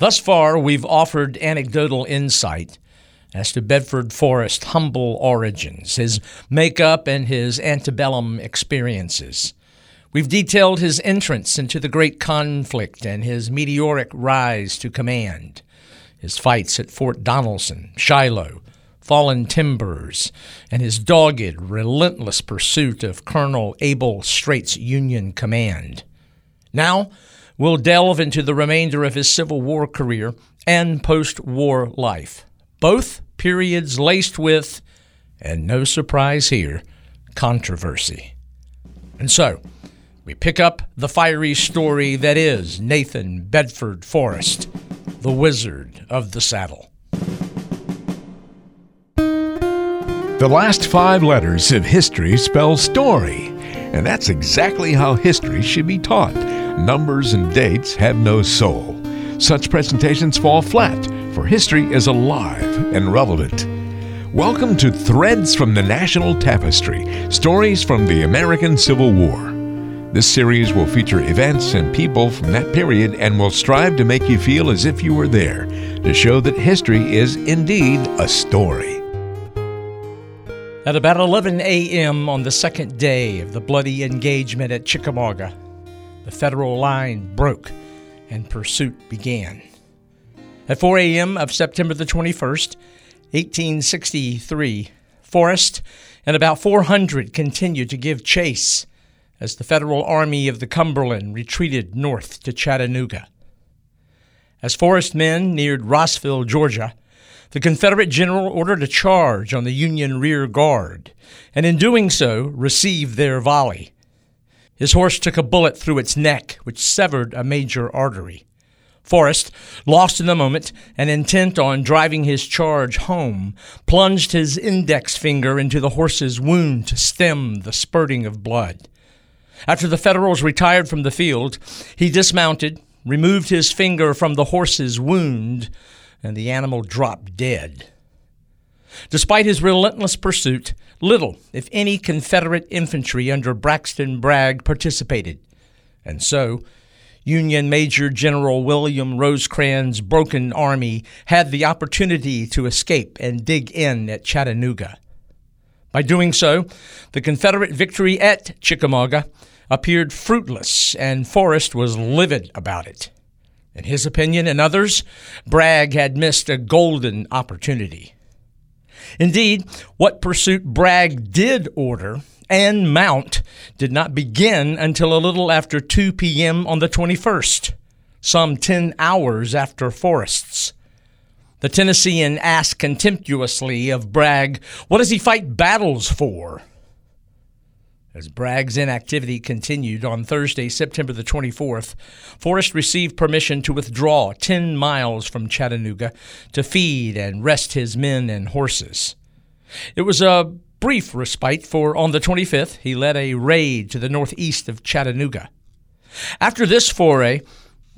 Thus far, we've offered anecdotal insight as to Bedford Forrest's humble origins, his makeup, and his antebellum experiences. We've detailed his entrance into the great conflict and his meteoric rise to command, his fights at Fort Donelson, Shiloh, Fallen Timbers, and his dogged, relentless pursuit of Colonel Abel Streight's Union command. Now, we'll delve into the remainder of his Civil War career and post war life both periods laced with, and no surprise here, controversy. And so, we pick up the fiery story that is Nathan Bedford Forrest, the Wizard of the Saddle. The last five letters of history spell story, and that's exactly how history should be taught. Numbers and dates have no soul. Such presentations fall flat for history is alive and relevant. Welcome to Threads from the National Tapestry Stories from the American Civil War. This series will feature events and people from that period and will strive to make you feel as if you were there, to show that history is indeed a story. At about 11 a.m. on the second day of the bloody engagement at Chickamauga, the Federal line broke and pursuit began. At 4 a.m. of September the 21st, 1863, Forrest and about 400 continued to give chase as the Federal Army of the Cumberland retreated north to Chattanooga. As Forrest's men neared Rossville, Georgia, the Confederate general ordered a charge on the Union rear guard, and in doing so, received their volley. His horse took a bullet through its neck, which severed a major artery. Forrest, lost in the moment and intent on driving his charge home, plunged his index finger into the horse's wound to stem the spurting of blood. After the Federals retired from the field, he dismounted, removed his finger from the horse's wound, and the animal dropped dead. Despite his relentless pursuit, little, if any, Confederate infantry under Braxton Bragg participated, and so Union Major General William Rosecrans' broken army had the opportunity to escape and dig in at Chattanooga. By doing so, the Confederate victory at Chickamauga appeared fruitless, and Forrest was livid about it. In his opinion and others, Bragg had missed a golden opportunity. Indeed, what pursuit Bragg did order and mount did not begin until a little after 2 p.m. on the 21st, some 10 hours after Forrest's. The Tennessean asked contemptuously of Bragg, What does he fight battles for? As Bragg's inactivity continued on Thursday, September the 24th, Forrest received permission to withdraw 10 miles from Chattanooga to feed and rest his men and horses. It was a brief respite, for on the 25th he led a raid to the northeast of Chattanooga. After this foray,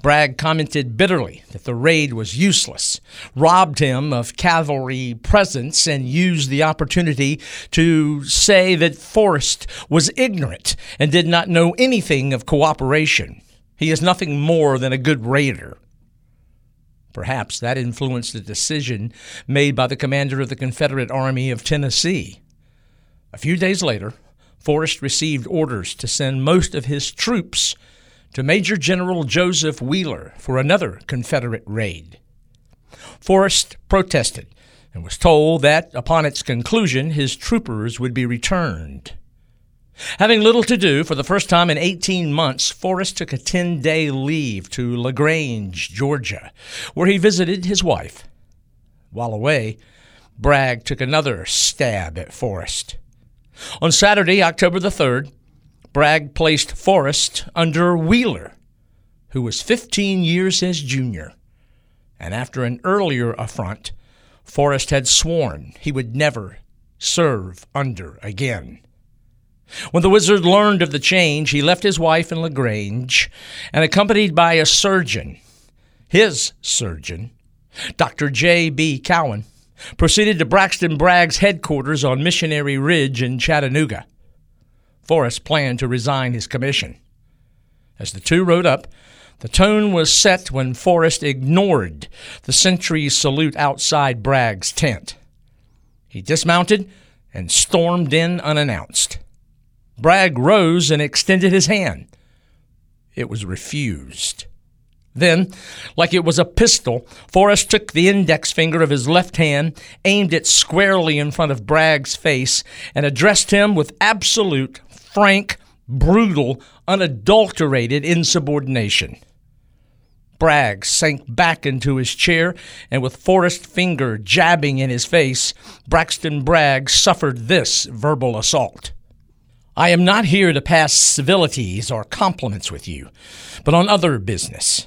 Bragg commented bitterly that the raid was useless, robbed him of cavalry presence, and used the opportunity to say that Forrest was ignorant and did not know anything of cooperation. He is nothing more than a good raider. Perhaps that influenced the decision made by the commander of the Confederate Army of Tennessee. A few days later, Forrest received orders to send most of his troops to Major General Joseph Wheeler for another Confederate raid. Forrest protested and was told that, upon its conclusion, his troopers would be returned. Having little to do, for the first time in 18 months, Forrest took a 10 day leave to LaGrange, Georgia, where he visited his wife. While away, Bragg took another stab at Forrest. On Saturday, October the 3rd, Bragg placed Forrest under Wheeler, who was 15 years his junior. And after an earlier affront, Forrest had sworn he would never serve under again. When the wizard learned of the change, he left his wife in LaGrange and, accompanied by a surgeon, his surgeon, Dr. J. B. Cowan, proceeded to Braxton Bragg's headquarters on Missionary Ridge in Chattanooga. Forrest planned to resign his commission. As the two rode up, The tone was set when Forrest ignored the sentry's salute outside Bragg's tent. He dismounted and stormed in unannounced. Bragg rose and extended his hand. It was refused. Then, like it was a pistol, Forrest took the index finger of his left hand, aimed it squarely in front of Bragg's face, and addressed him with absolute, frank, brutal, unadulterated insubordination. Bragg sank back into his chair, and with Forrest's finger jabbing in his face, Braxton Bragg suffered this verbal assault. I am not here to pass civilities or compliments with you, but on other business.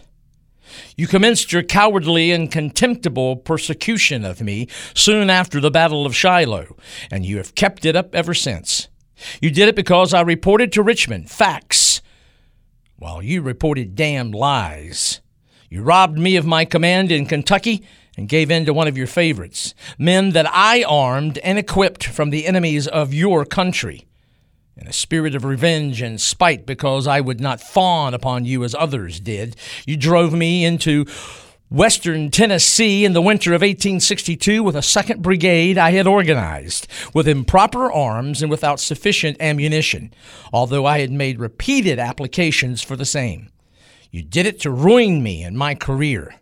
You commenced your cowardly and contemptible persecution of me soon after the Battle of Shiloh, and you have kept it up ever since. You did it because I reported to Richmond facts, while you reported damned lies. You robbed me of my command in Kentucky and gave in to one of your favorites, men that I armed and equipped from the enemies of your country in a spirit of revenge and spite because I would not fawn upon you as others did. You drove me into Western Tennessee in the winter of 1862 with a second brigade I had organized, with improper arms and without sufficient ammunition, although I had made repeated applications for the same. You did it to ruin me and my career.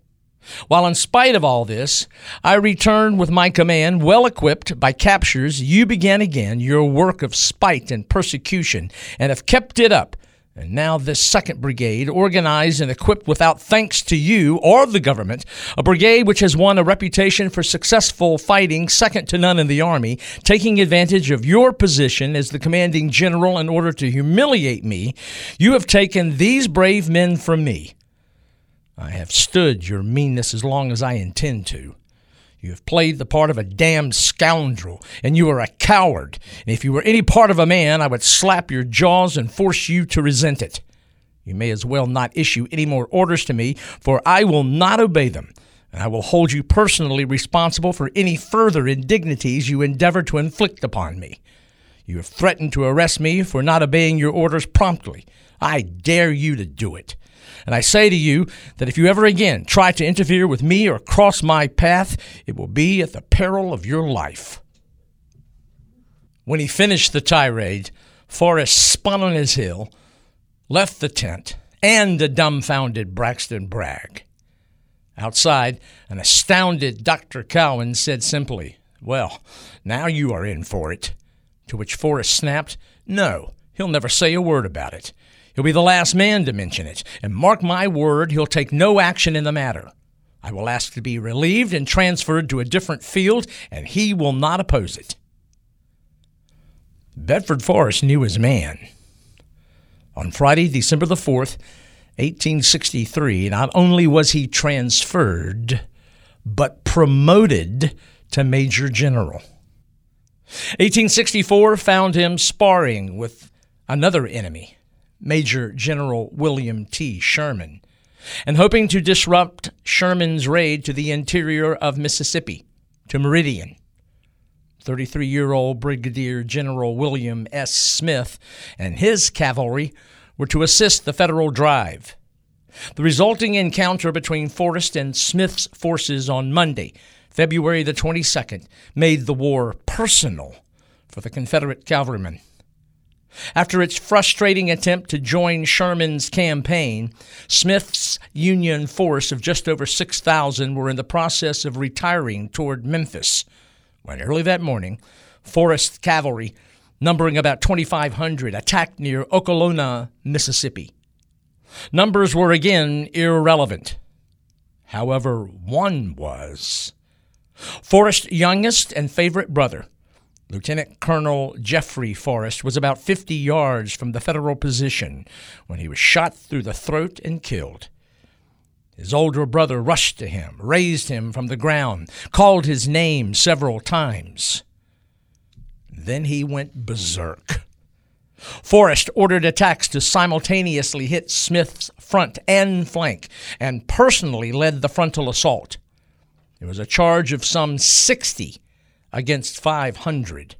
While in spite of all this, I returned with my command well equipped by captures, you began again your work of spite and persecution and have kept it up. And now, this second brigade, organized and equipped without thanks to you or the government, a brigade which has won a reputation for successful fighting second to none in the Army, taking advantage of your position as the commanding general in order to humiliate me, you have taken these brave men from me. I have stood your meanness as long as I intend to. You have played the part of a damned scoundrel, and you are a coward. And if you were any part of a man, I would slap your jaws and force you to resent it. You may as well not issue any more orders to me, for I will not obey them, and I will hold you personally responsible for any further indignities you endeavor to inflict upon me. You have threatened to arrest me for not obeying your orders promptly. I dare you to do it. And I say to you that if you ever again try to interfere with me or cross my path, it will be at the peril of your life. When he finished the tirade, Forrest spun on his heel, left the tent, and the dumbfounded Braxton Bragg. Outside, an astounded Dr. Cowan said simply, Well, now you are in for it. To which Forrest snapped, No, he'll never say a word about it. He'll be the last man to mention it, and mark my word, he'll take no action in the matter. I will ask to be relieved and transferred to a different field, and he will not oppose it. Bedford Forrest knew his man. On Friday, December the 4th, 1863, not only was he transferred, but promoted to Major General. 1864 found him sparring with another enemy, Major General William T. Sherman, and hoping to disrupt Sherman's raid to the interior of Mississippi, to Meridian. 33 year old Brigadier General William S. Smith and his cavalry were to assist the Federal drive. The resulting encounter between Forrest and Smith's forces on Monday, February the 22nd, made the war personal for the Confederate cavalrymen. After its frustrating attempt to join Sherman's campaign, Smith's Union force of just over 6,000 were in the process of retiring toward Memphis when early that morning, Forrest's cavalry, numbering about 2,500, attacked near Okolona, Mississippi. Numbers were again irrelevant. However, one was. Forrest's youngest and favorite brother, Lieutenant Colonel Jeffrey Forrest was about 50 yards from the Federal position when he was shot through the throat and killed. His older brother rushed to him, raised him from the ground, called his name several times. Then he went berserk. Forrest ordered attacks to simultaneously hit Smith's front and flank and personally led the frontal assault. It was a charge of some 60 against 500.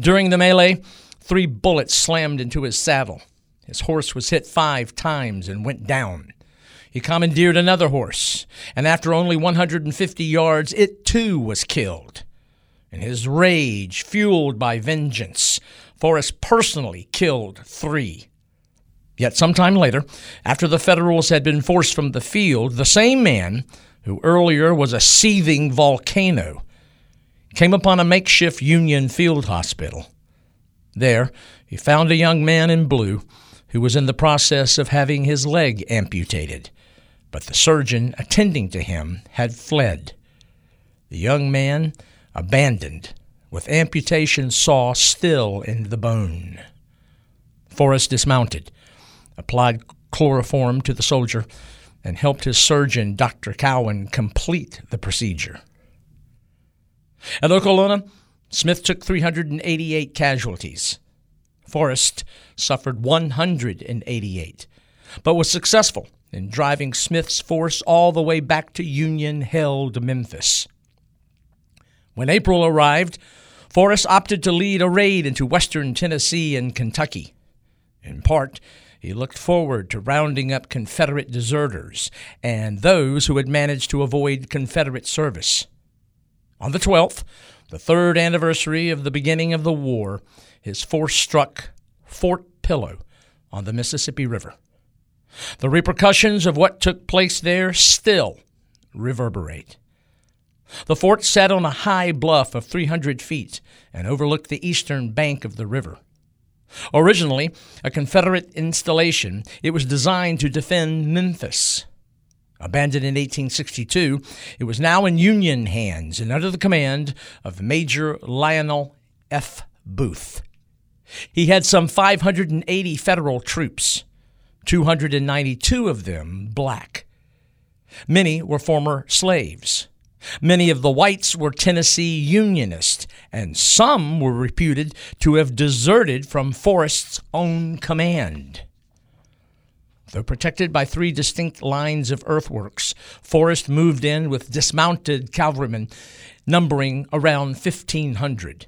During the melee, three bullets slammed into his saddle. His horse was hit five times and went down. he commandeered another horse, and after only 150 yards, it too was killed. In his rage, fueled by vengeance, Forrest personally killed three. Yet some time later, after the Federals had been forced from the field, the same man, who earlier was a seething volcano, came upon a makeshift Union field hospital. There, he found a young man in blue who was in the process of having his leg amputated, but the surgeon attending to him had fled. The young man abandoned, with amputation saw still in the bone. Forrest dismounted, applied chloroform to the soldier, and helped his surgeon, Dr. Cowan, complete the procedure. At Okolona, Smith took 388 casualties. Forrest suffered 188, but was successful in driving Smith's force all the way back to Union held Memphis. When April arrived, Forrest opted to lead a raid into western Tennessee and Kentucky. In part, he looked forward to rounding up Confederate deserters and those who had managed to avoid Confederate service. On the 12th, the third anniversary of the beginning of the war, his force struck Fort Pillow on the Mississippi River. The repercussions of what took place there still reverberate. The fort sat on a high bluff of 300 feet and overlooked the eastern bank of the river. Originally a Confederate installation, it was designed to defend Memphis. Abandoned in 1862, it was now in Union hands and under the command of Major Lionel F. Booth. He had some 580 Federal troops, 292 of them black. Many were former slaves. Many of the whites were Tennessee Unionists, and some were reputed to have deserted from Forrest's own command. Though protected by three distinct lines of earthworks, Forrest moved in with dismounted cavalrymen numbering around 1,500.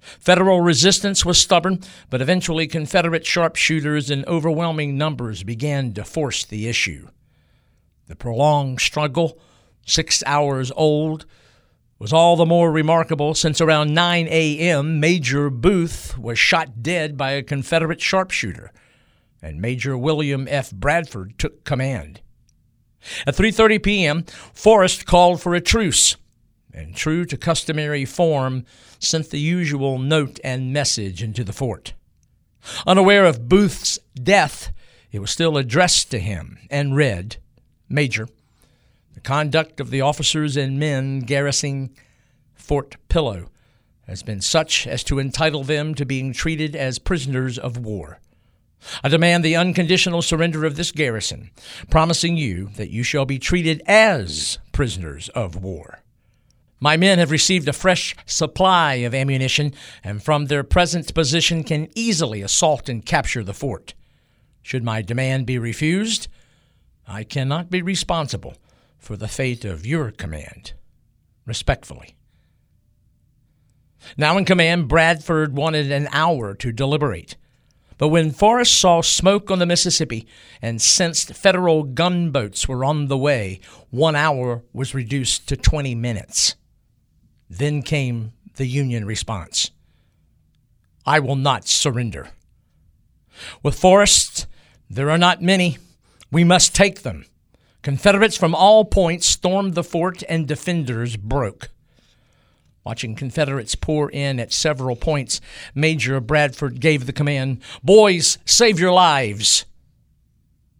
Federal resistance was stubborn, but eventually Confederate sharpshooters in overwhelming numbers began to force the issue. The prolonged struggle, six hours old, was all the more remarkable since around 9 a.m. Major Booth was shot dead by a Confederate sharpshooter, and Major William F. Bradford took command. At 3:30 p.m., Forrest called for a truce, and true to customary form, sent the usual note and message into the fort. Unaware of Booth's death, it was still addressed to him and read, Major, the conduct of the officers and men garrisoning Fort Pillow has been such as to entitle them to being treated as prisoners of war. I demand the unconditional surrender of this garrison, promising you that you shall be treated as prisoners of war. My men have received a fresh supply of ammunition and from their present position can easily assault and capture the fort. Should my demand be refused, I cannot be responsible for the fate of your command. Respectfully. Now in command, Bradford wanted an hour to deliberate. But when Forrest saw smoke on the Mississippi and sensed Federal gunboats were on the way, one hour was reduced to 20 minutes. Then came the Union response I will not surrender. With Forrest, there are not many. We must take them. Confederates from all points stormed the fort and defenders broke. Watching Confederates pour in at several points, Major Bradford gave the command Boys, save your lives!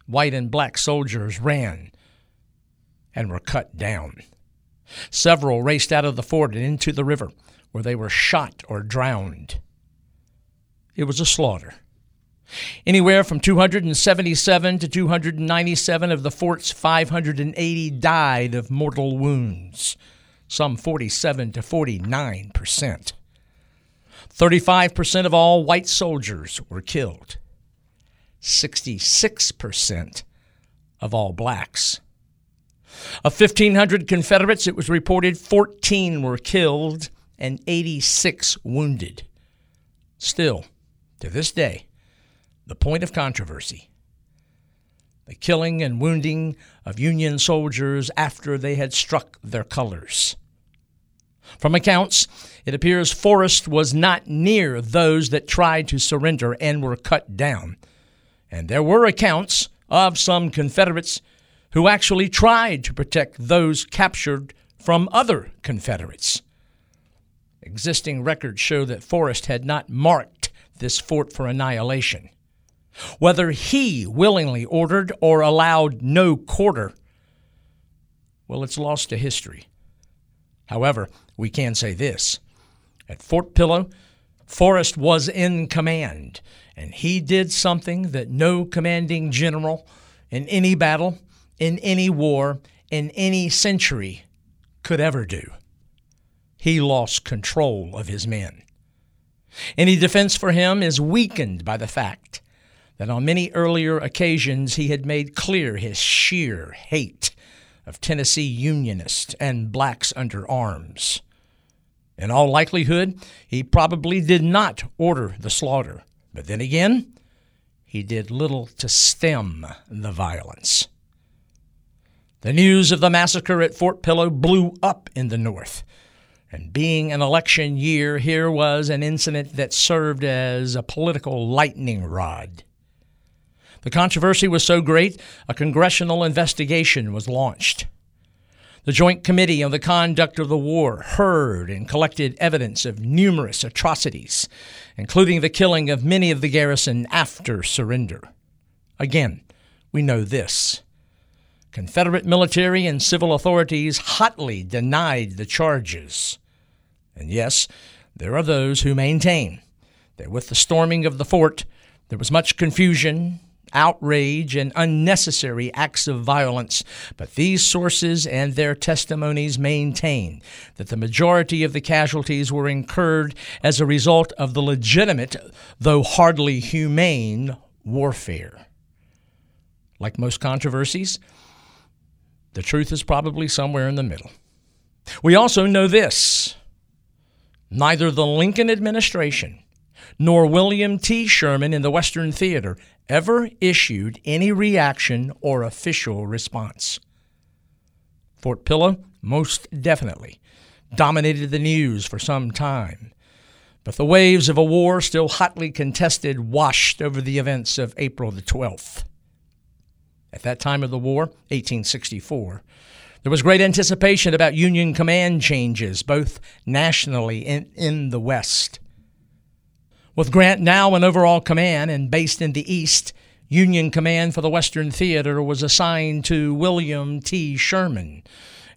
White and black soldiers ran and were cut down. Several raced out of the fort and into the river, where they were shot or drowned. It was a slaughter. Anywhere from 277 to 297 of the fort's 580 died of mortal wounds, some 47 to 49 percent. 35 percent of all white soldiers were killed. 66 percent of all blacks. Of 1,500 Confederates, it was reported 14 were killed and 86 wounded. Still, to this day, the point of controversy. The killing and wounding of Union soldiers after they had struck their colors. From accounts, it appears Forrest was not near those that tried to surrender and were cut down. And there were accounts of some Confederates who actually tried to protect those captured from other Confederates. Existing records show that Forrest had not marked this fort for annihilation. Whether he willingly ordered or allowed no quarter, well, it's lost to history. However, we can say this at Fort Pillow, Forrest was in command, and he did something that no commanding general in any battle, in any war, in any century could ever do. He lost control of his men. Any defense for him is weakened by the fact that on many earlier occasions he had made clear his sheer hate of Tennessee Unionists and blacks under arms. In all likelihood, he probably did not order the slaughter, but then again, he did little to stem the violence. The news of the massacre at Fort Pillow blew up in the North. And being an election year, here was an incident that served as a political lightning rod. The controversy was so great, a congressional investigation was launched. The Joint Committee on the Conduct of the War heard and collected evidence of numerous atrocities, including the killing of many of the garrison after surrender. Again, we know this. Confederate military and civil authorities hotly denied the charges. And yes, there are those who maintain that with the storming of the fort, there was much confusion, outrage, and unnecessary acts of violence, but these sources and their testimonies maintain that the majority of the casualties were incurred as a result of the legitimate, though hardly humane, warfare. Like most controversies, the truth is probably somewhere in the middle. We also know this neither the Lincoln administration nor William T. Sherman in the Western Theater ever issued any reaction or official response. Fort Pillow, most definitely, dominated the news for some time, but the waves of a war still hotly contested washed over the events of April the 12th. At that time of the war, 1864, there was great anticipation about Union command changes, both nationally and in the West. With Grant now in overall command and based in the East, Union command for the Western Theater was assigned to William T. Sherman.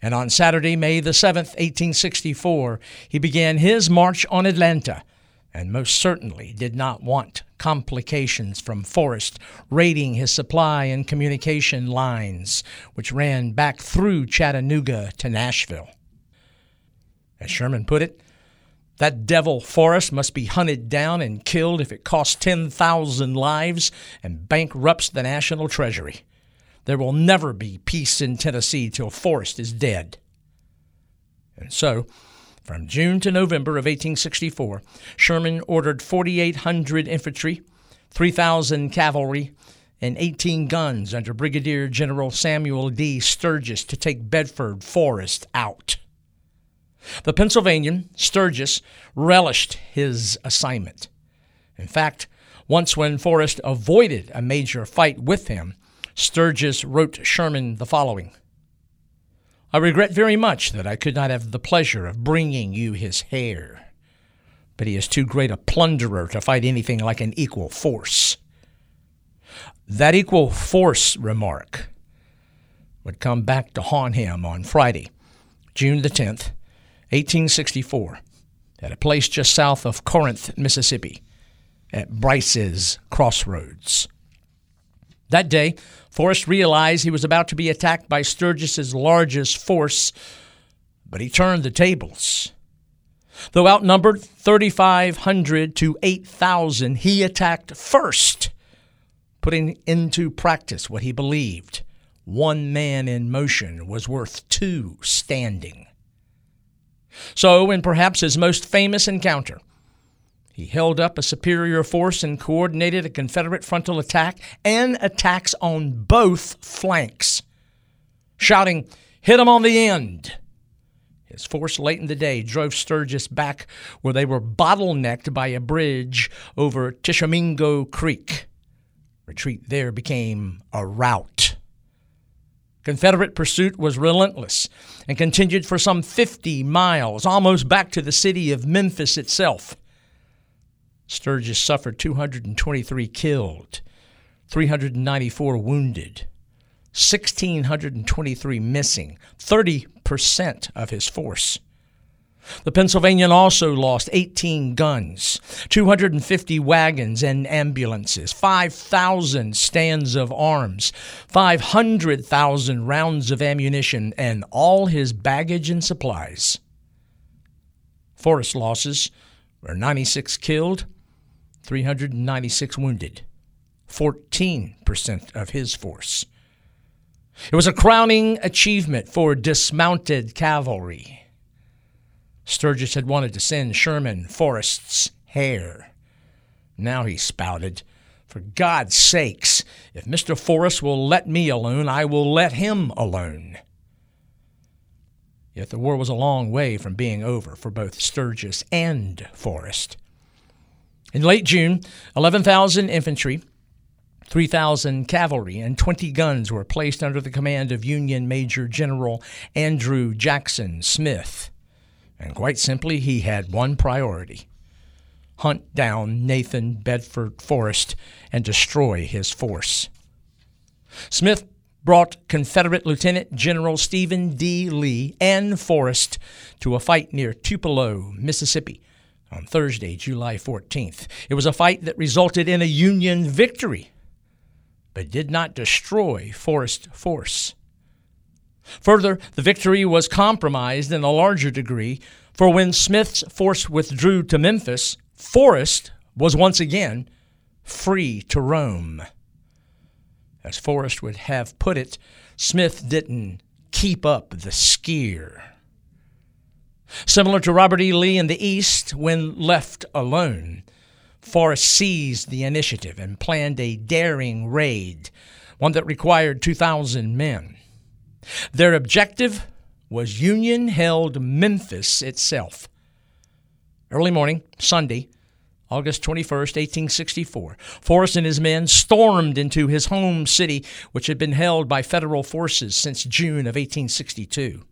And on Saturday, May the 7th, 1864, he began his march on Atlanta and most certainly did not want complications from Forrest raiding his supply and communication lines, which ran back through Chattanooga to Nashville. As Sherman put it, that devil Forrest must be hunted down and killed if it costs 10,000 lives and bankrupts the national treasury. There will never be peace in Tennessee till Forrest is dead. And so, from June to November of 1864, Sherman ordered 4,800 infantry, 3,000 cavalry, and 18 guns under Brigadier General Samuel D. Sturgis to take Bedford Forrest out. The Pennsylvanian, Sturgis, relished his assignment. In fact, once when Forrest avoided a major fight with him, Sturgis wrote Sherman the following I regret very much that I could not have the pleasure of bringing you his hair, but he is too great a plunderer to fight anything like an equal force. That equal force remark would come back to haunt him on Friday, June the 10th, 1864, at a place just south of Corinth, Mississippi, at Brice's Crossroads. That day, Forrest realized he was about to be attacked by Sturgis's largest force, but he turned the tables. Though outnumbered 3,500 to 8,000, he attacked first, putting into practice what he believed one man in motion was worth two standing. So, in perhaps his most famous encounter, He held up a superior force and coordinated a Confederate frontal attack and attacks on both flanks, shouting, Hit 'em on the end! His force late in the day drove Sturgis back where they were bottlenecked by a bridge over Tishomingo Creek. Retreat there became a rout. Confederate pursuit was relentless and continued for some 50 miles, almost back to the city of Memphis itself. Sturgis suffered 223 killed, 394 wounded, 1,623 missing, 30% of his force. The Pennsylvanian also lost 18 guns, 250 wagons and ambulances, 5,000 stands of arms, 500,000 rounds of ammunition, and all his baggage and supplies. Forrest losses were 96 killed, 396 wounded, 14% of his force. It was a crowning achievement for dismounted cavalry. Sturgis had wanted to send Sherman Forrest's hair. Now he spouted, For God's sakes, if Mr. Forrest will let me alone, I will let him alone. Yet the war was a long way from being over for both Sturgis and Forrest. In late June, 11,000 infantry, 3,000 cavalry, and 20 guns were placed under the command of Union Major General Andrew Jackson Smith. And quite simply, he had one priority hunt down Nathan Bedford Forrest and destroy his force. Smith brought Confederate Lieutenant General Stephen D. Lee and Forrest to a fight near Tupelo, Mississippi, on Thursday, July 14th. It was a fight that resulted in a Union victory, but did not destroy Forrest's force. Further, the victory was compromised in a larger degree, for when Smith's force withdrew to Memphis, Forrest was once again free to roam. As Forrest would have put it, Smith didn't keep up the skier. Similar to Robert E. Lee in the East, when left alone, Forrest seized the initiative and planned a daring raid, one that required 2,000 men. Their objective was Union held Memphis itself. Early morning, Sunday, August 21st, 1864, Forrest and his men stormed into his home city, which had been held by federal forces since June of 1862.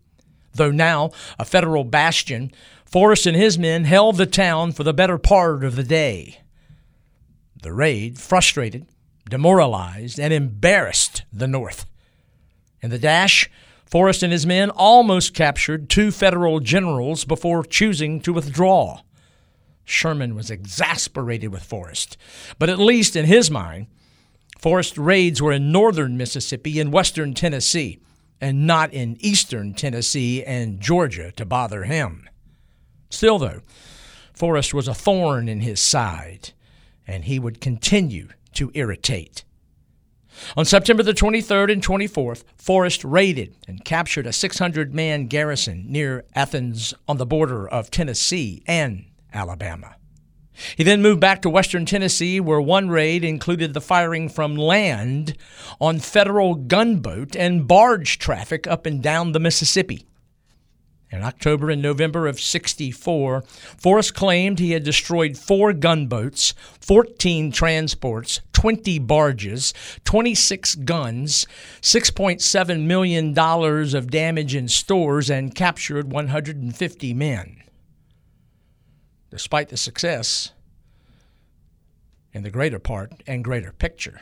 Though now a federal bastion, Forrest and his men held the town for the better part of the day. The raid frustrated, demoralized, and embarrassed the North. In the dash, Forrest and his men almost captured two federal generals before choosing to withdraw. Sherman was exasperated with Forrest, but at least in his mind, Forrest's raids were in northern Mississippi and western Tennessee, and not in eastern Tennessee and Georgia to bother him. Still, though, Forrest was a thorn in his side, and he would continue to irritate. On September the 23rd and 24th, Forrest raided and captured a 600 man garrison near Athens on the border of Tennessee and Alabama. He then moved back to western Tennessee, where one raid included the firing from land on federal gunboat and barge traffic up and down the Mississippi. In October and November of 64, Forrest claimed he had destroyed four gunboats, 14 transports, 20 barges, 26 guns, $6.7 million of damage in stores, and captured 150 men. Despite the success, in the greater part and greater picture,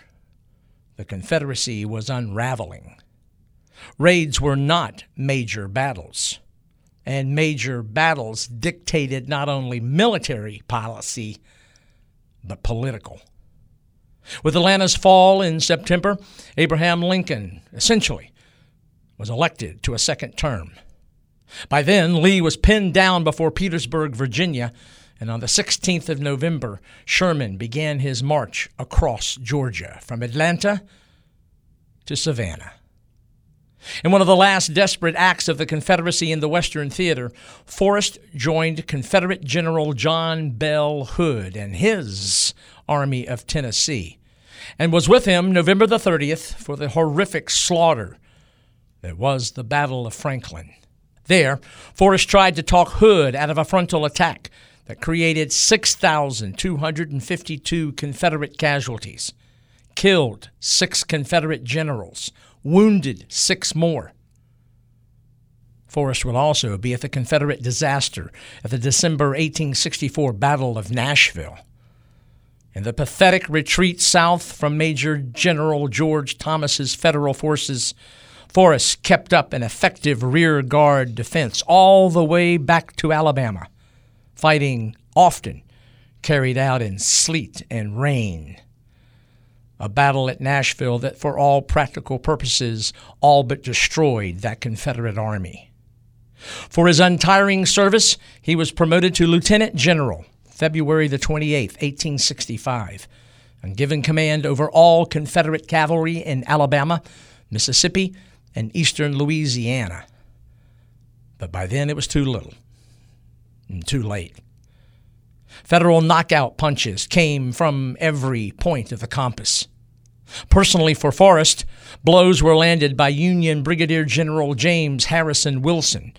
the Confederacy was unraveling. Raids were not major battles and major battles dictated not only military policy, but political. With Atlanta's fall in September, Abraham Lincoln essentially was elected to a second term. By then, Lee was pinned down before Petersburg, Virginia, and on the 16th of November, Sherman began his march across Georgia from Atlanta to Savannah. In one of the last desperate acts of the Confederacy in the Western Theater, Forrest joined Confederate General John Bell Hood and his Army of Tennessee, and was with him November the 30th for the horrific slaughter that was the Battle of Franklin. There, Forrest tried to talk Hood out of a frontal attack that created 6,252 Confederate casualties, killed six Confederate generals, wounded six more. Forrest will also be at the Confederate disaster at the December 1864 Battle of Nashville. In the pathetic retreat south from Major General George Thomas's Federal forces, Forrest kept up an effective rear guard defense all the way back to Alabama fighting often carried out in sleet and rain. A battle at Nashville that, for all practical purposes, all but destroyed that Confederate army. For his untiring service, he was promoted to lieutenant general February the 28th, 1865, and given command over all Confederate cavalry in Alabama, Mississippi, and eastern Louisiana. But by then it was too little and too late. Federal knockout punches came from every point of the compass. Personally, for Forrest, blows were landed by Union Brigadier General James Harrison Wilson,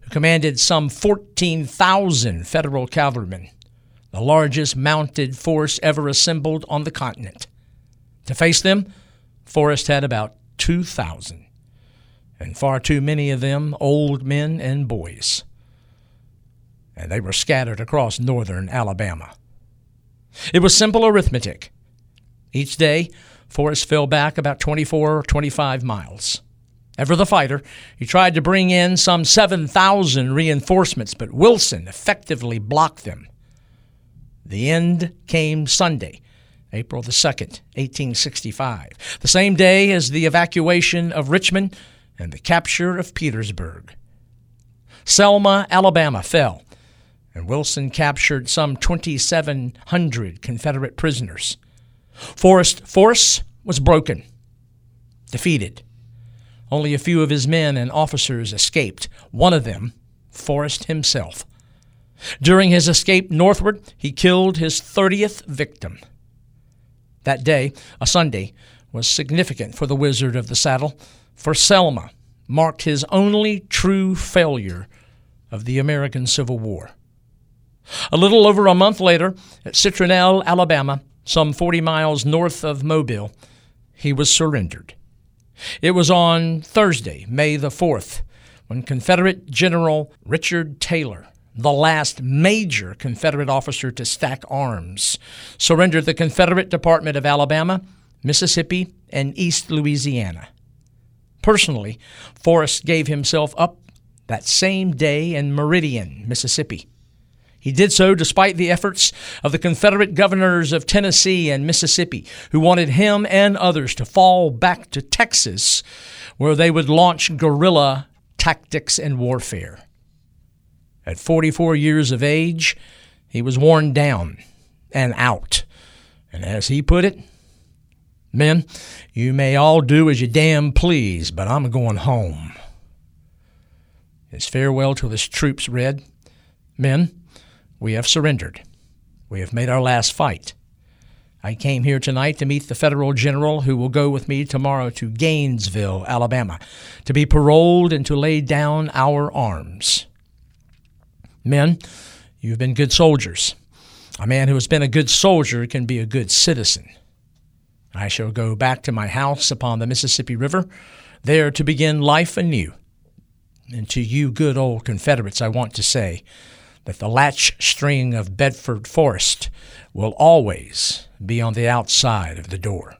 who commanded some 14,000 Federal cavalrymen, the largest mounted force ever assembled on the continent. To face them, Forrest had about 2,000, and far too many of them old men and boys and they were scattered across northern Alabama. It was simple arithmetic. Each day, Forrest fell back about 24 or 25 miles. Ever the fighter, he tried to bring in some 7,000 reinforcements, but Wilson effectively blocked them. The end came Sunday, April the 2nd, 1865, the same day as the evacuation of Richmond and the capture of Petersburg. Selma, Alabama fell, and Wilson captured some 2,700 Confederate prisoners. Forrest's force was broken, defeated. Only a few of his men and officers escaped, one of them, Forrest himself. During his escape northward, he killed his 30th victim. That day, a Sunday, was significant for the Wizard of the Saddle, for Selma marked his only true failure of the American Civil War. A little over a month later, at Citronelle, Alabama, some 40 miles north of Mobile, he was surrendered. It was on Thursday, May the 4th, when Confederate General Richard Taylor, the last major Confederate officer to stack arms, surrendered the Confederate Department of Alabama, Mississippi, and East Louisiana. Personally, Forrest gave himself up that same day in Meridian, Mississippi. He did so despite the efforts of the Confederate governors of Tennessee and Mississippi, who wanted him and others to fall back to Texas, where they would launch guerrilla tactics and warfare. At 44 years of age, he was worn down and out. And as he put it, Men, you may all do as you damn please, but I'm going home. His farewell to his troops read Men, we have surrendered. We have made our last fight. I came here tonight to meet the federal general who will go with me tomorrow to Gainesville, Alabama, to be paroled and to lay down our arms. Men, you've been good soldiers. A man who has been a good soldier can be a good citizen. I shall go back to my house upon the Mississippi River, there to begin life anew. And to you good old Confederates, I want to say, that the latch string of Bedford Forrest will always be on the outside of the door.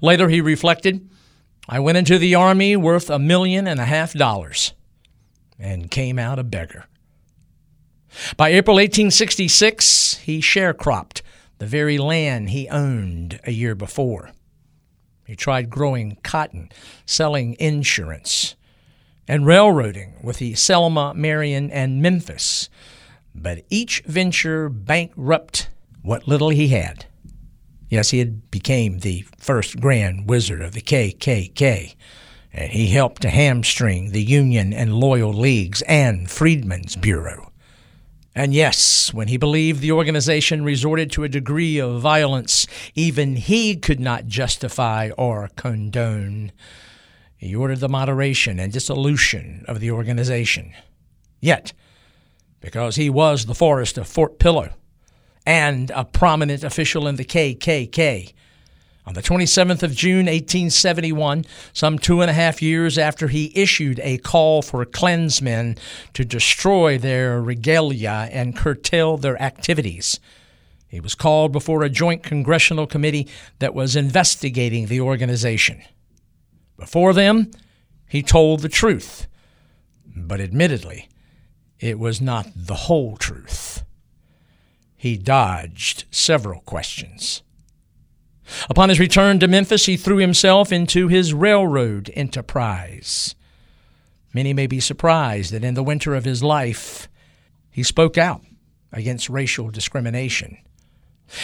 Later, he reflected, I went into the Army worth a million and a half dollars and came out a beggar. By April 1866, he sharecropped the very land he owned a year before. He tried growing cotton, selling insurance, and railroading with the Selma, Marion, and Memphis, but each venture bankrupt what little he had. Yes, he had became the first grand wizard of the KKK and he helped to hamstring the Union and Loyal Leagues and Freedmen's Bureau. And yes, when he believed the organization resorted to a degree of violence even he could not justify or condone, he ordered the moderation and dissolution of the organization. Yet, because he was the Forrest of Fort Pillow and a prominent official in the KKK, on the 27th of June, 1871, some two and a half years after he issued a call for Klansmen to destroy their regalia and curtail their activities, he was called before a joint congressional committee that was investigating the organization. Before them, he told the truth, but admittedly, it was not the whole truth. He dodged several questions. Upon his return to Memphis, he threw himself into his railroad enterprise. Many may be surprised that in the winter of his life, he spoke out against racial discrimination.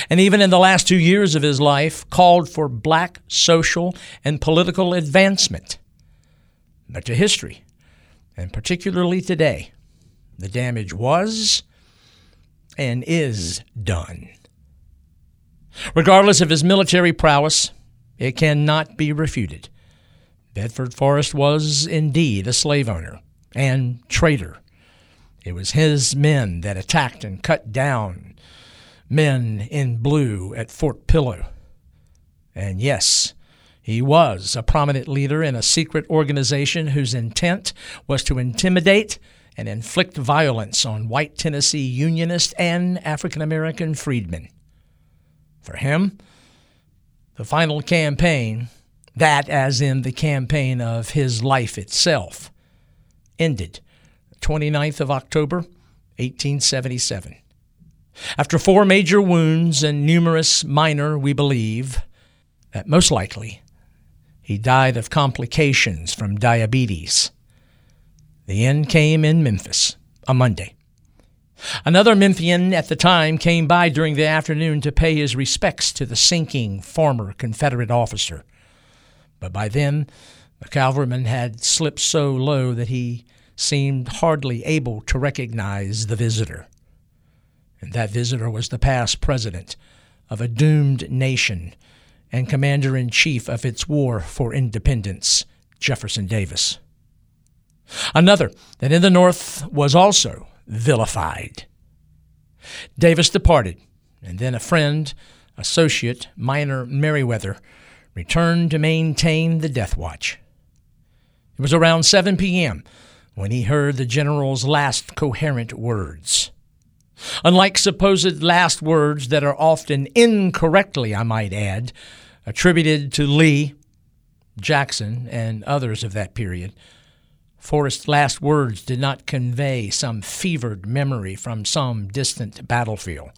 And even in the last two years of his life, called for black social and political advancement. But to history, and particularly today, the damage was and is done. Regardless of his military prowess, it cannot be refuted. Bedford Forrest was indeed a slave owner and traitor. It was his men that attacked and cut down men in blue at Fort Pillow. And yes, he was a prominent leader in a secret organization whose intent was to intimidate and inflict violence on white Tennessee Unionists and African American freedmen. For him, the final campaign, that as in the campaign of his life itself, ended the 29th of October, 1877. After four major wounds and numerous minor, we believe that most likely he died of complications from diabetes. The end came in Memphis, on Monday. Another Memphian at the time came by during the afternoon to pay his respects to the sinking former Confederate officer. But by then, the cavalryman had slipped so low that he seemed hardly able to recognize the visitor. And that visitor was the past president of a doomed nation and commander in chief of its war for independence, Jefferson Davis. Another that in the North was also vilified. Davis departed, and then a friend, associate, Minor Meriwether, returned to maintain the death watch. It was around 7 p.m. when he heard the general's last coherent words. Unlike supposed last words that are often incorrectly, I might add, attributed to Lee, Jackson, and others of that period, Forrest's last words did not convey some fevered memory from some distant battlefield.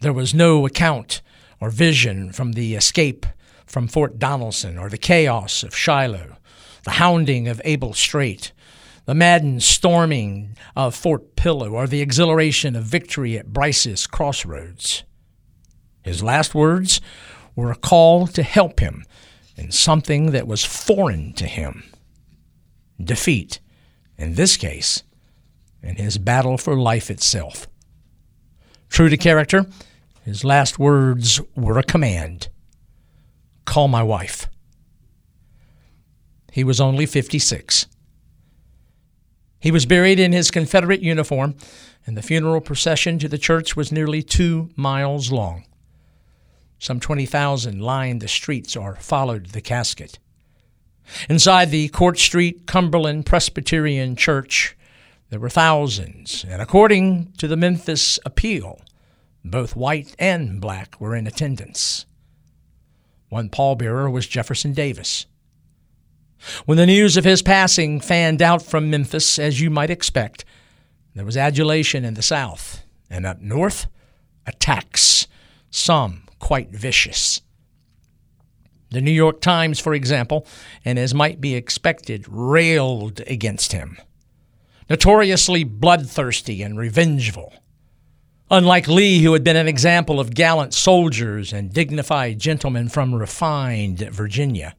There was no account or vision from the escape from Fort Donelson or the chaos of Shiloh, the hounding of Abel Streight, the maddened storming of Fort Pillow, or the exhilaration of victory at Brice's Crossroads. His last words were a call to help him in something that was foreign to him defeat, in this case, in his battle for life itself. True to character, his last words were a command Call my wife. He was only 56. He was buried in his Confederate uniform, and the funeral procession to the church was nearly two miles long. Some 20,000 lined the streets or followed the casket. Inside the Court Street Cumberland Presbyterian Church, there were thousands, and according to the Memphis Appeal, both white and black were in attendance. One pallbearer was Jefferson Davis. When the news of his passing fanned out from Memphis, as you might expect, there was adulation in the South, and up north, attacks, some quite vicious. The New York Times, for example, and as might be expected, railed against him. Notoriously bloodthirsty and revengeful. Unlike Lee, who had been an example of gallant soldiers and dignified gentlemen from refined Virginia.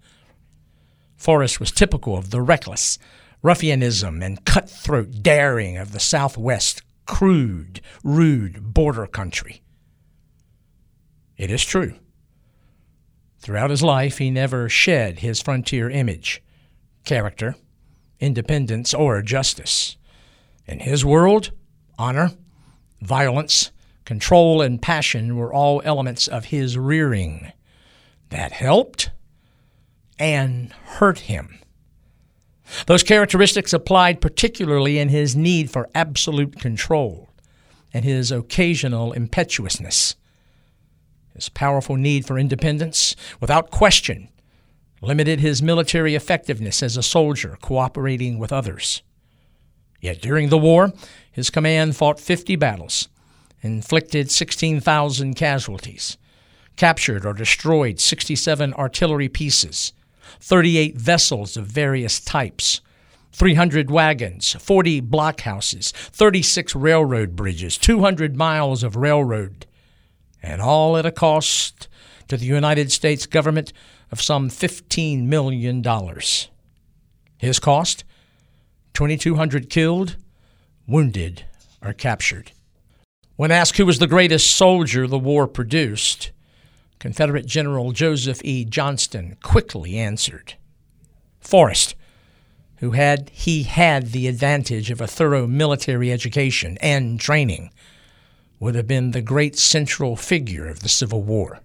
Forrest was typical of the reckless ruffianism and cutthroat daring of the Southwest crude, rude border country. It is true. Throughout his life, he never shed his frontier image, character, independence, or justice. In his world, honor, violence, control, and passion were all elements of his rearing. That helped and hurt him. Those characteristics applied particularly in his need for absolute control and his occasional impetuousness. His powerful need for independence, without question, limited his military effectiveness as a soldier cooperating with others. Yet during the war, his command fought 50 battles, inflicted 16,000 casualties, captured or destroyed 67 artillery pieces, 38 vessels of various types, 300 wagons, 40 blockhouses, 36 railroad bridges, 200 miles of railroad, and all at a cost to the United States government of some $15 million. His cost 2,200 killed, wounded, or captured. When asked who was the greatest soldier the war produced, Confederate General Joseph E. Johnston quickly answered Forrest, who had he had the advantage of a thorough military education and training, would have been the great central figure of the Civil War.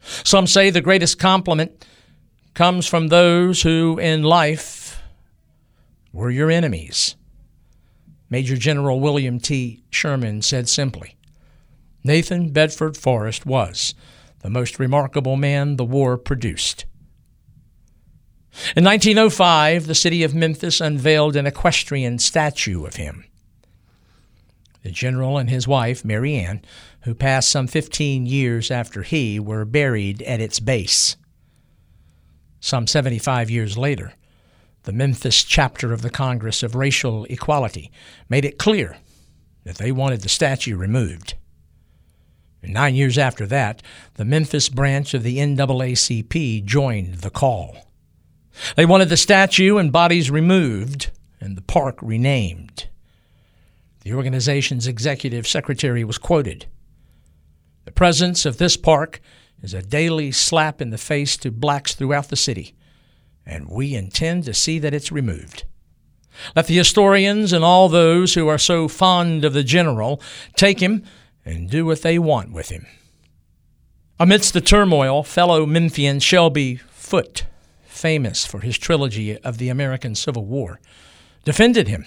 Some say the greatest compliment comes from those who in life were your enemies. Major General William T. Sherman said simply, Nathan Bedford Forrest was the most remarkable man the war produced. In 1905, the city of Memphis unveiled an equestrian statue of him. The general and his wife, Mary Ann, who passed some 15 years after he, were buried at its base. Some 75 years later, the Memphis chapter of the Congress of Racial Equality made it clear that they wanted the statue removed. Nine years after that, the Memphis branch of the NAACP joined the call. They wanted the statue and bodies removed and the park renamed. The organization's executive secretary was quoted The presence of this park is a daily slap in the face to blacks throughout the city, and we intend to see that it's removed. Let the historians and all those who are so fond of the general take him and do what they want with him. Amidst the turmoil, fellow Memphian Shelby Foote, famous for his trilogy of the American Civil War, defended him,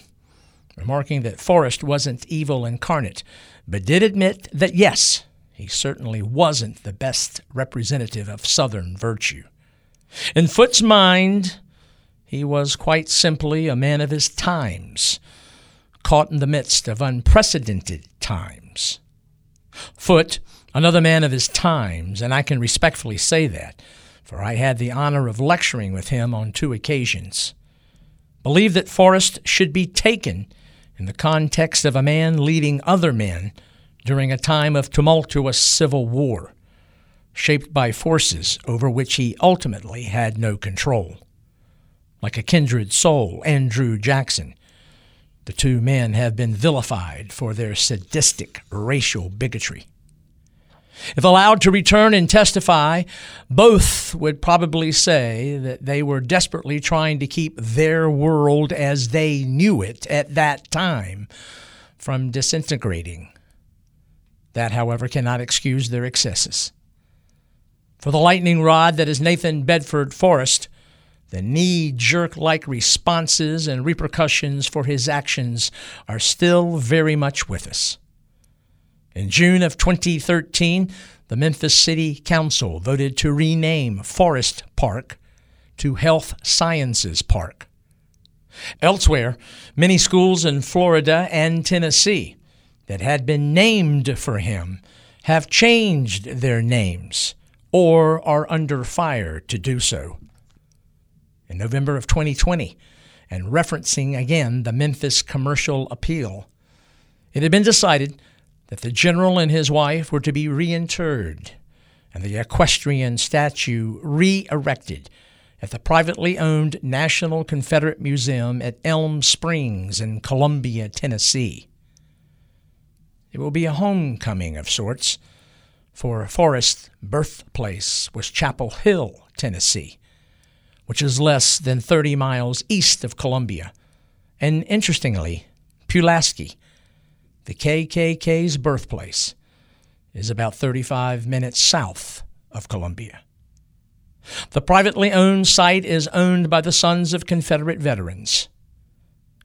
remarking that Forrest wasn't evil incarnate, but did admit that yes, he certainly wasn't the best representative of Southern virtue. In Foote's mind, he was quite simply a man of his times, caught in the midst of unprecedented times. Foote, another man of his times, and I can respectfully say that, for I had the honor of lecturing with him on two occasions, believed that Forrest should be taken in the context of a man leading other men during a time of tumultuous civil war, shaped by forces over which he ultimately had no control. Like a kindred soul, Andrew Jackson, the two men have been vilified for their sadistic racial bigotry. If allowed to return and testify, both would probably say that they were desperately trying to keep their world as they knew it at that time from disintegrating. That, however, cannot excuse their excesses. For the lightning rod that is Nathan Bedford Forrest the knee jerk like responses and repercussions for his actions are still very much with us. In June of 2013, the Memphis City Council voted to rename Forrest Park to Health Sciences Park. Elsewhere, many schools in Florida and Tennessee that had been named for him have changed their names or are under fire to do so in November of 2020 and referencing again the Memphis commercial appeal. It had been decided that the general and his wife were to be reinterred and the equestrian statue re erected at the privately owned National Confederate Museum at Elm Springs in Columbia, Tennessee. It will be a homecoming of sorts, for Forrest's birthplace was Chapel Hill, Tennessee, which is less than 30 miles east of Columbia. And interestingly, Pulaski, the KKK's birthplace, is about 35 minutes south of Columbia. The privately owned site is owned by the Sons of Confederate Veterans.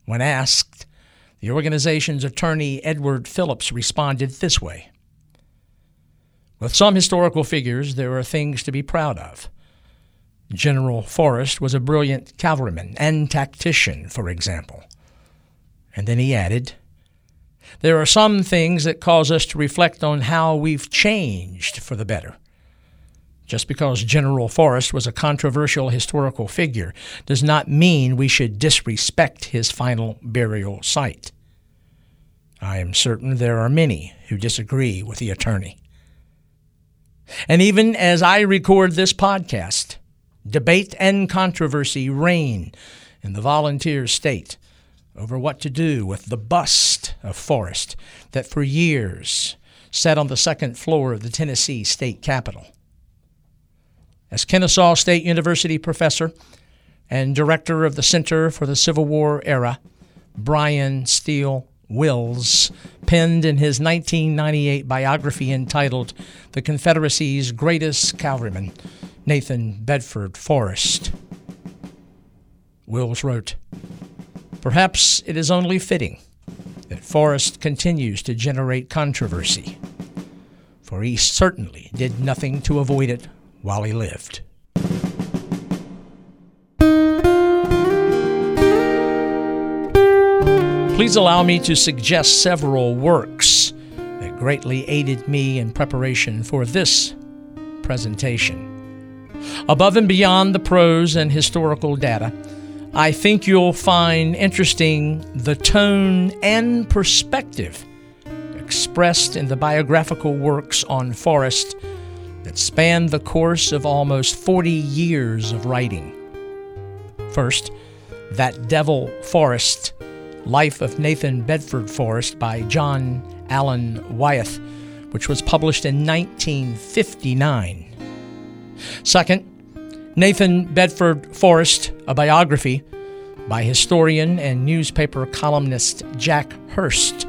When asked, the organization's attorney, Edward Phillips, responded this way With some historical figures, there are things to be proud of. General Forrest was a brilliant cavalryman and tactician, for example. And then he added, There are some things that cause us to reflect on how we've changed for the better. Just because General Forrest was a controversial historical figure does not mean we should disrespect his final burial site. I am certain there are many who disagree with the attorney. And even as I record this podcast, debate and controversy reign in the volunteer state over what to do with the bust of Forrest that for years sat on the second floor of the Tennessee state capitol. As Kennesaw State University professor and director of the Center for the Civil War Era, Brian Steel Wills penned in his 1998 biography entitled The Confederacy's Greatest Cavalryman, Nathan Bedford Forrest. Wills wrote, Perhaps it is only fitting that Forrest continues to generate controversy, for he certainly did nothing to avoid it while he lived. Please allow me to suggest several works that greatly aided me in preparation for this presentation. Above and beyond the prose and historical data, I think you'll find interesting the tone and perspective expressed in the biographical works on Forrest that spanned the course of almost 40 years of writing. First, That Devil Forrest, Life of Nathan Bedford Forrest by John Allen Wyeth, which was published in 1959. Second, Nathan Bedford Forrest, a biography by historian and newspaper columnist Jack Hurst,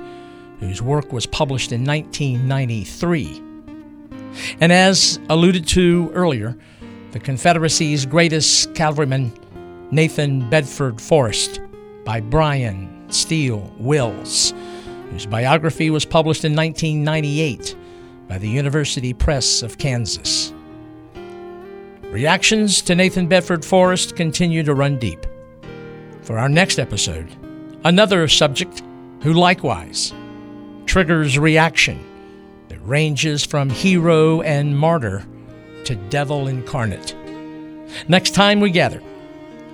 whose work was published in 1993. And as alluded to earlier, the Confederacy's greatest cavalryman, Nathan Bedford Forrest, by Brian Steel Wills, whose biography was published in 1998 by the University Press of Kansas. Reactions to Nathan Bedford Forrest continue to run deep. For our next episode, another subject who likewise triggers reaction that ranges from hero and martyr to devil incarnate. Next time we gather,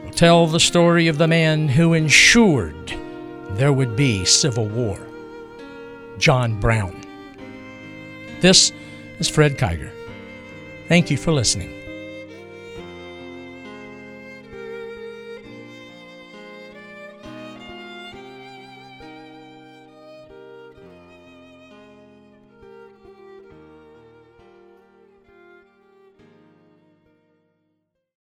we'll tell the story of the man who ensured there would be civil war John Brown. This is Fred Kiger. Thank you for listening.